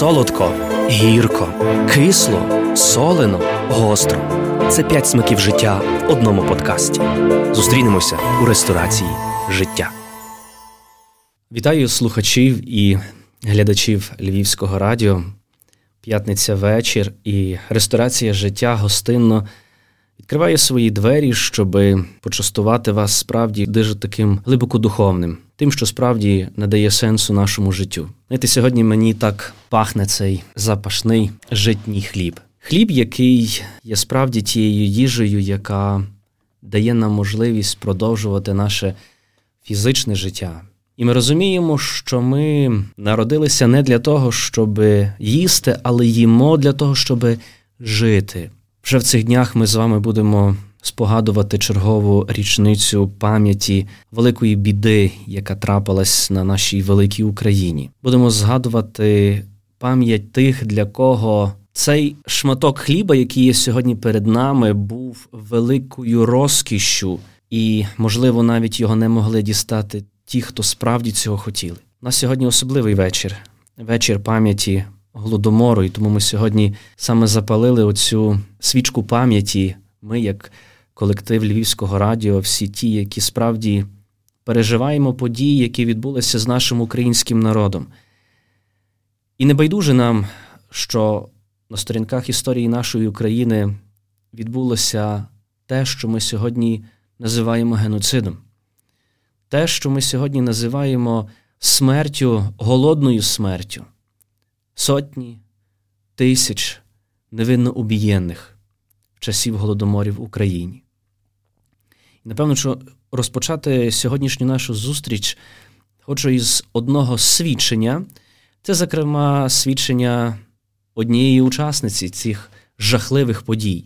солодко, гірко, кисло, солено, гостро. Це п'ять смаків життя в одному подкасті. Зустрінемося у ресторації життя. Вітаю слухачів і глядачів Львівського радіо. П'ятниця вечір і ресторація життя гостинно відкриває свої двері, щоб почастувати вас справді дуже таким глибоко духовним, тим, що справді надає сенсу нашому життю. Знаєте, сьогодні мені так пахне цей запашний житній хліб. Хліб, який є справді тією їжею, яка дає нам можливість продовжувати наше фізичне життя. І ми розуміємо, що ми народилися не для того, щоб їсти, але їмо для того, щоб жити. Вже в цих днях ми з вами будемо спогадувати чергову річницю пам'яті великої біди, яка трапилась на нашій великій Україні. Будемо згадувати пам'ять тих, для кого цей шматок хліба, який є сьогодні перед нами, був великою розкішшю, і, можливо, навіть його не могли дістати ті, хто справді цього хотіли. У нас сьогодні особливий вечір, вечір пам'яті голодомору, і тому ми сьогодні саме запалили оцю свічку пам'яті. Ми, як колектив Львівського радіо, всі ті, які справді переживаємо події, які відбулися з нашим українським народом. І не байдуже нам, що на сторінках історії нашої України відбулося те, що ми сьогодні називаємо геноцидом, те, що ми сьогодні називаємо смертю, голодною смертю сотні тисяч невинно убієнних часів голодоморів в Україні. І напевно, що розпочати сьогоднішню нашу зустріч хочу із одного свідчення. Це, зокрема, свідчення однієї учасниці цих жахливих подій.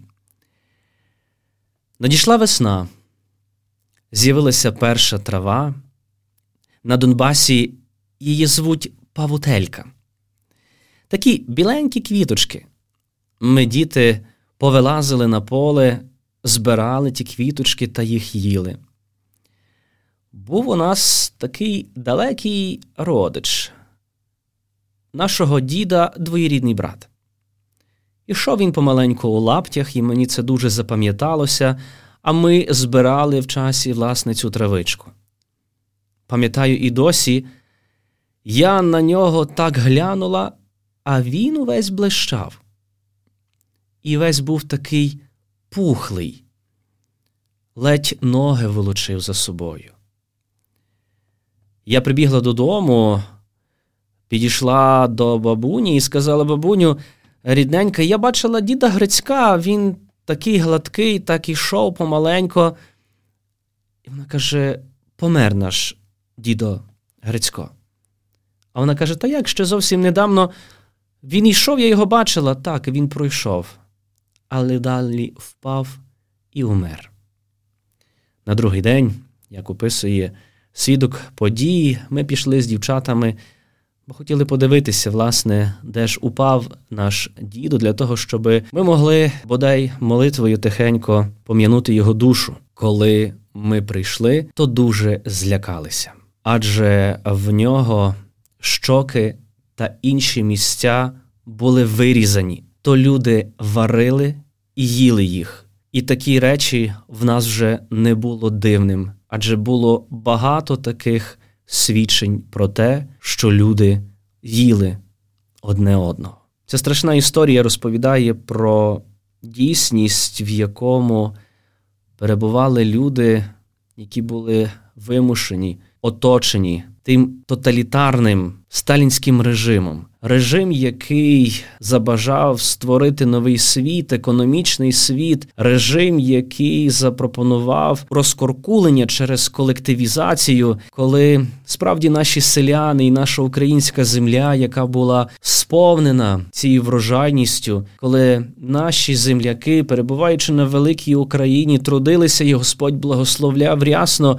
Надійшла весна, з'явилася перша трава. На Донбасі її звуть Павутелька. Такі біленькі квіточки. Ми, діти, повилазили на поле, збирали ті квіточки та їх їли. Був у нас такий далекий родич, нашого діда двоєрідний брат. Ішов він помаленьку у лаптях, і мені це дуже запам'яталося, а ми збирали в часі власне цю травичку. Пам'ятаю, і досі я на нього так глянула а він увесь блищав. І весь був такий пухлий, ледь ноги волочив за собою. Я прибігла додому, підійшла до бабуні і сказала бабуню, рідненька, я бачила діда Грицька, він такий гладкий, так ішов помаленько. І вона каже: помер наш дідо Грицько. А вона каже: Та як ще зовсім недавно він йшов, я його бачила, так, він пройшов, але далі впав і умер. На другий день, як описує свідок події, ми пішли з дівчатами, бо хотіли подивитися, власне, де ж упав наш діду, для того, щоб ми могли бодай молитвою тихенько пом'янути його душу. Коли ми прийшли, то дуже злякалися. Адже в нього щоки та інші місця були вирізані, то люди варили і їли їх. І такі речі в нас вже не було дивним, адже було багато таких свідчень про те, що люди їли одне одного. Ця страшна історія розповідає про дійсність, в якому перебували люди, які були вимушені, оточені тим тоталітарним сталінським режимом. Режим, який забажав створити новий світ, економічний світ, режим, який запропонував розкоркулення через колективізацію, коли справді наші селяни і наша українська земля, яка була сповнена цією врожайністю, коли наші земляки, перебуваючи на великій Україні, трудилися, і Господь благословляв рясно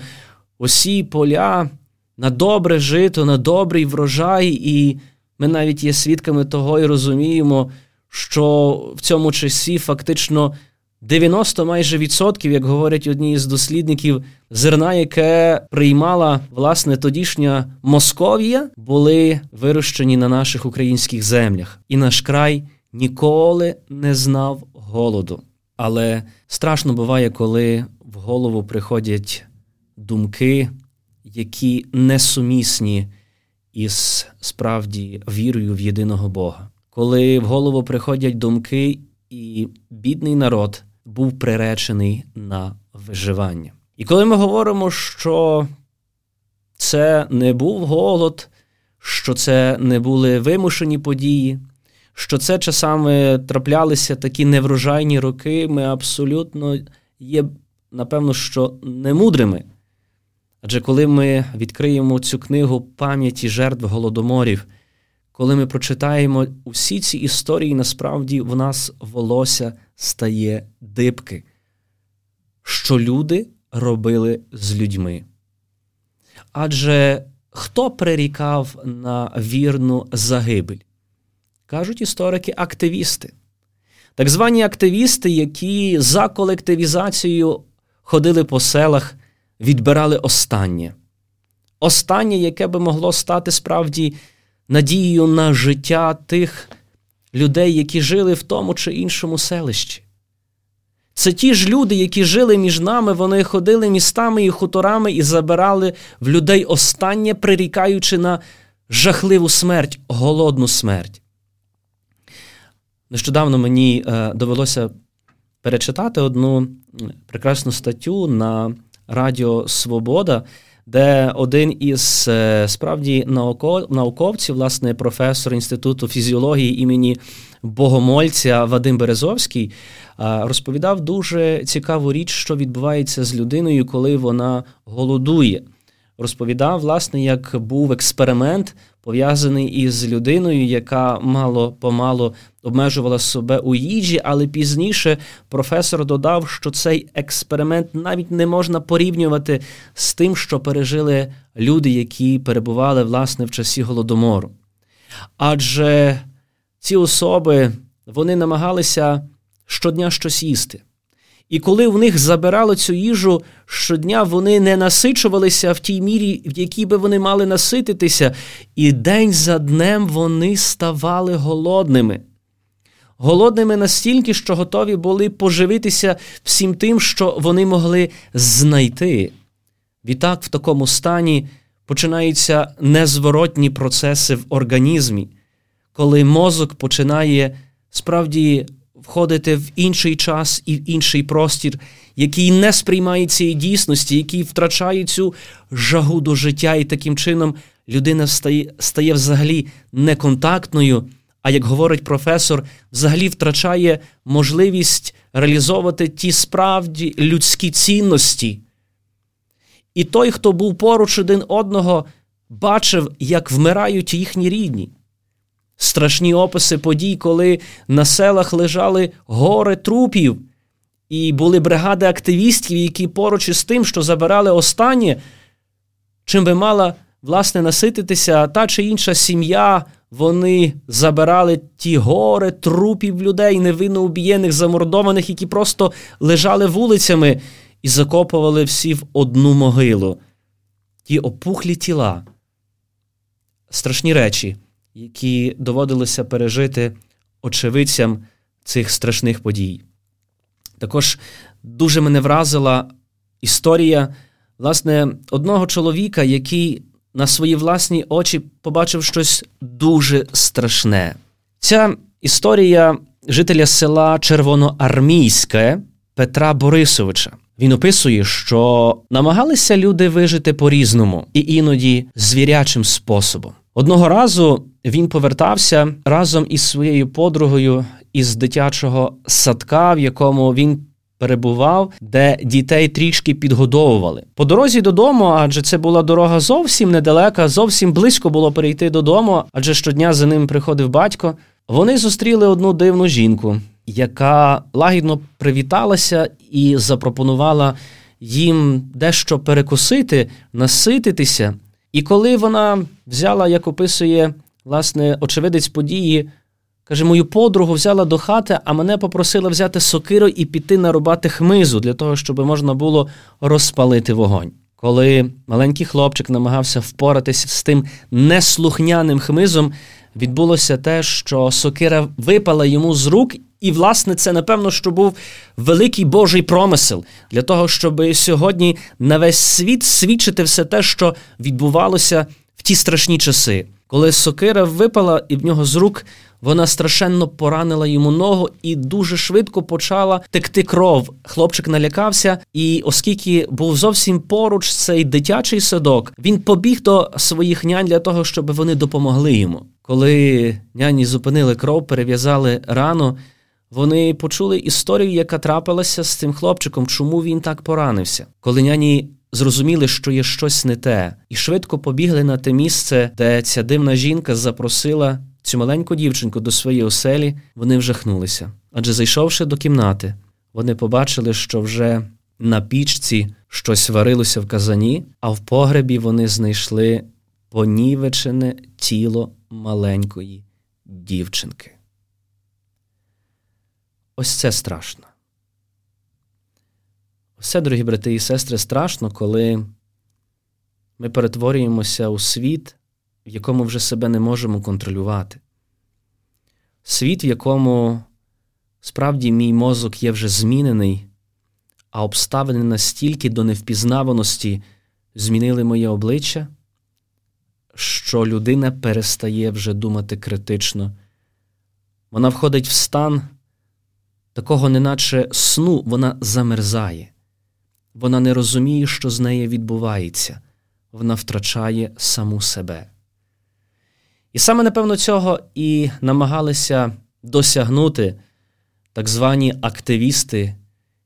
усі поля на добре жито, на добрий врожай, і ми навіть є свідками того і розуміємо, що в цьому часі фактично 90 майже відсотків, як говорять одні із дослідників, зерна, яке приймала власне тодішня Московія, були вирощені на наших українських землях, і наш край ніколи не знав голоду. Але страшно буває, коли в голову приходять думки, які несумісні із справді вірою в єдиного Бога. Коли в голову приходять думки, і бідний народ був приречений на виживання. І коли ми говоримо, що це не був голод, що це не були вимушені події, що це часами траплялися такі неврожайні роки, ми абсолютно є, напевно, що немудрими. Адже коли ми відкриємо цю книгу пам'яті жертв голодоморів, коли ми прочитаємо усі ці історії, насправді в нас волосся стає дибки, що люди робили з людьми. Адже хто прирікав на вірну загибель? Кажуть історики активісти. Так звані активісти, які за колективізацією ходили по селах, відбирали останнє. Останнє, яке би могло стати справді надією на життя тих людей, які жили в тому чи іншому селищі. Це ті ж люди, які жили між нами, вони ходили містами і хуторами і забирали в людей останнє, прирікаючи на жахливу смерть, голодну смерть. Нещодавно мені е, довелося перечитати одну прекрасну статтю на Радіо Свобода, де один із е, справді науковців, власне, професор інституту фізіології імені Богомольця Вадим Березовський, розповідав дуже цікаву річ, що відбувається з людиною, коли вона голодує. Розповідав, власне, як був експеримент пов'язаний із людиною, яка мало помало обмежувала себе у їжі, але пізніше професор додав, що цей експеримент навіть не можна порівнювати з тим, що пережили люди, які перебували власне в часі голодомору. Адже ці особи вони намагалися щодня щось їсти. І коли в них забирали цю їжу щодня, вони не насичувалися в тій мірі, в якій би вони мали насититися, і день за днем вони ставали голодними. Голодними настільки, що готові були поживитися всім тим, що вони могли знайти. Відтак, в такому стані починаються незворотні процеси в організмі, коли мозок починає справді входити в інший час і в інший простір, який не сприймає цієї дійсності, який втрачає цю жагу до життя, і таким чином людина стає, стає взагалі неконтактною. А як говорить професор, взагалі втрачає можливість реалізовувати ті справді людські цінності. І той, хто був поруч один одного, бачив, як вмирають їхні рідні страшні описи подій, коли на селах лежали гори трупів, і були бригади активістів, які поруч із тим, що забирали останнє, чим би мала власне насититися та чи інша сім'я. Вони забирали ті гори трупів людей, невинно убієних, замордованих, які просто лежали вулицями і закопували всі в одну могилу. Ті опухлі тіла. Страшні речі, які доводилося пережити очевидцям цих страшних подій. Також дуже мене вразила історія власне одного чоловіка, який на свої власні очі побачив щось дуже страшне. Ця історія жителя села Червоноармійське Петра Борисовича. Він описує, що намагалися люди вижити по-різному і іноді звірячим способом. Одного разу він повертався разом із своєю подругою із дитячого садка, в якому він перебував, де дітей трішки підгодовували. По дорозі додому, адже це була дорога зовсім недалека, зовсім близько було перейти додому, адже щодня за ним приходив батько. Вони зустріли одну дивну жінку, яка лагідно привіталася і запропонувала їм дещо перекусити, насититися. І коли вона взяла, як описує власне очевидець події, Каже, мою подругу взяла до хати, а мене попросила взяти сокиру і піти нарубати хмизу для того, щоб можна було розпалити вогонь. Коли маленький хлопчик намагався впоратися з тим неслухняним хмизом, відбулося те, що сокира випала йому з рук, і, власне, це, напевно, що був великий Божий промисел для того, щоб сьогодні на весь світ свідчити все те, що відбувалося в ті страшні часи. Коли сокира випала і в нього з рук, вона страшенно поранила йому ногу і дуже швидко почала текти кров. Хлопчик налякався, і оскільки був зовсім поруч цей дитячий садок, він побіг до своїх нянь для того, щоб вони допомогли йому. Коли няні зупинили кров, перев'язали рану. Вони почули історію, яка трапилася з цим хлопчиком, чому він так поранився. Коли няні зрозуміли, що є щось не те, і швидко побігли на те місце, де ця дивна жінка запросила цю маленьку дівчинку до своєї оселі, вони вжахнулися. Адже зайшовши до кімнати, вони побачили, що вже на пічці щось варилося в казані, а в погребі вони знайшли понівечене тіло маленької дівчинки. Ось це страшно. Все, дорогі брати і сестри, страшно, коли ми перетворюємося у світ, в якому вже себе не можемо контролювати. Світ, в якому справді мій мозок є вже змінений, а обставини настільки до невпізнаваності змінили моє обличчя, що людина перестає вже думати критично. Вона входить в стан такого, неначе сну, вона замерзає. Вона не розуміє, що з нею відбувається, вона втрачає саму себе. І саме, напевно, цього і намагалися досягнути так звані активісти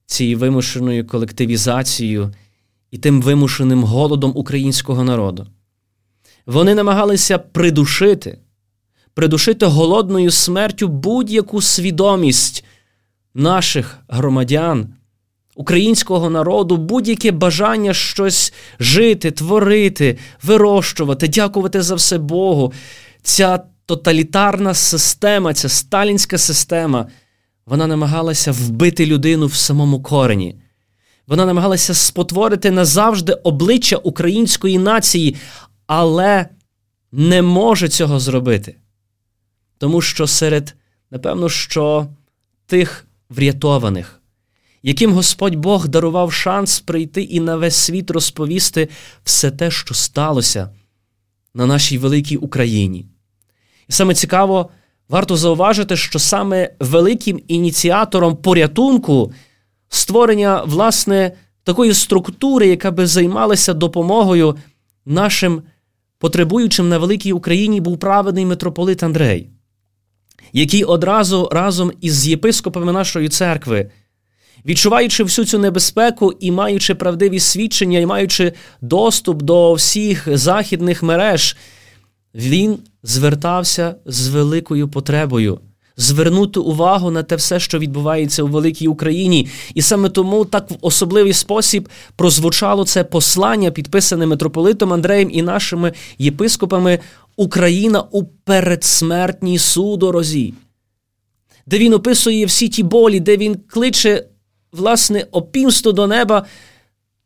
цією вимушеною колективізацією і тим вимушеним голодом українського народу. Вони намагалися придушити, придушити голодною смертю будь-яку свідомість наших громадян, українського народу, будь-яке бажання щось жити, творити, вирощувати, дякувати за все Богу. Ця тоталітарна система, ця сталінська система, вона намагалася вбити людину в самому корені. Вона намагалася спотворити назавжди обличчя української нації, але не може цього зробити. Тому що серед, напевно, що тих врятованих, яким Господь Бог дарував шанс прийти і на весь світ розповісти все те, що сталося на нашій великій Україні. І саме цікаво, варто зауважити, що саме великим ініціатором порятунку створення, власне, такої структури, яка би займалася допомогою нашим потребуючим на великій Україні, був праведний митрополит Андрей який одразу разом із єпископами нашої церкви, відчуваючи всю цю небезпеку і маючи правдиві свідчення, і маючи доступ до всіх західних мереж, він звертався з великою потребою. Звернути увагу на те все, що відбувається у великій Україні, і саме тому так в особливий спосіб прозвучало це послання, підписане митрополитом Андреєм і нашими єпископами Україна у передсмертній судорозі, де він описує всі ті болі, де він кличе, власне, опімство до неба,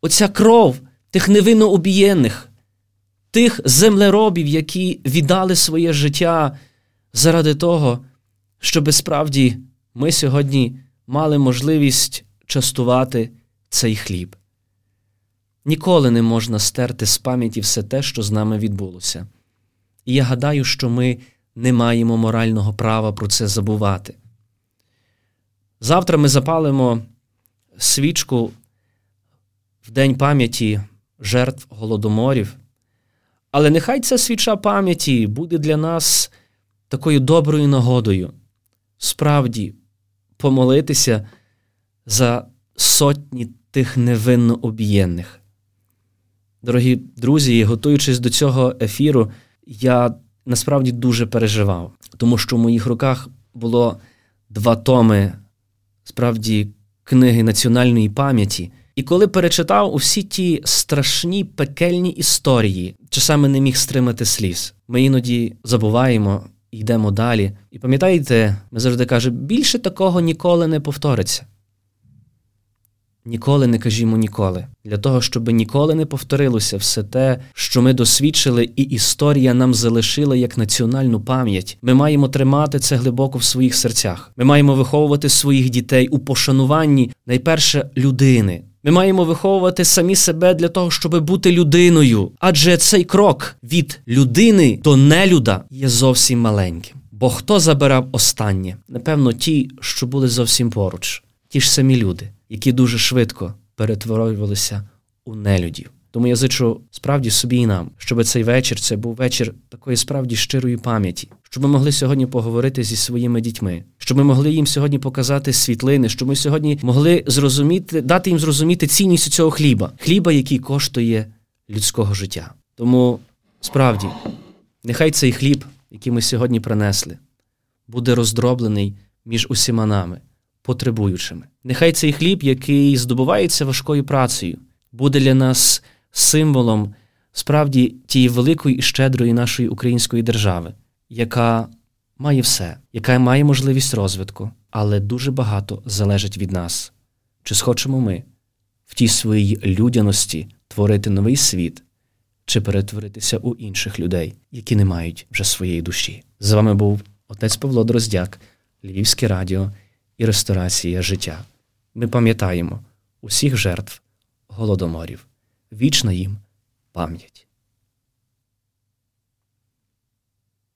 оця кров тих невинно обієнних, тих землеробів, які віддали своє життя заради того, щоб справді ми сьогодні мали можливість частувати цей хліб. Ніколи не можна стерти з пам'яті все те, що з нами відбулося. І я гадаю, що ми не маємо морального права про це забувати. Завтра ми запалимо свічку в День пам'яті жертв голодоморів. Але нехай ця свіча пам'яті буде для нас такою доброю нагодою, справді помолитися за сотні тих невинно об'єнних. Дорогі друзі, готуючись до цього ефіру, я насправді дуже переживав, тому що в моїх руках було два томи справді книги національної пам'яті. І коли перечитав усі ті страшні пекельні історії, часами не міг стримати сліз. Ми іноді забуваємо, йдемо далі. І пам'ятаєте, ми завжди кажемо, більше такого ніколи не повториться. Ніколи не кажімо ніколи, для того, щоб ніколи не повторилося все те, що ми досвідчили, і історія нам залишила як національну пам'ять. Ми маємо тримати це глибоко в своїх серцях. Ми маємо виховувати своїх дітей у пошануванні найперше людини. Ми маємо виховувати самі себе для того, щоб бути людиною. Адже цей крок від людини до нелюда є зовсім маленьким. Бо хто забирав останнє? Напевно, ті, що були зовсім поруч, ті ж самі люди які дуже швидко перетворювалися у нелюдів. Тому я зичу справді собі і нам, щоб цей вечір це був вечір такої справді щирої пам'яті, щоб ми могли сьогодні поговорити зі своїми дітьми, щоб ми могли їм сьогодні показати світлини, щоб ми сьогодні могли зрозуміти, дати їм зрозуміти цінність цього хліба, хліба, який коштує людського життя. Тому справді, нехай цей хліб, який ми сьогодні принесли, буде роздроблений між усіма нами потребуючими. Нехай цей хліб, який здобувається важкою працею, буде для нас символом справді тієї великої і щедрої нашої української держави, яка має все, яка має можливість розвитку, але дуже багато залежить від нас. Чи схочемо ми в тій своїй людяності творити новий світ, чи перетворитися у інших людей, які не мають вже своєї душі? З вами був отець Павло Дроздяк, Львівське радіо і ресторація життя. Ми пам'ятаємо усіх жертв голодоморів. Вічна їм пам'ять.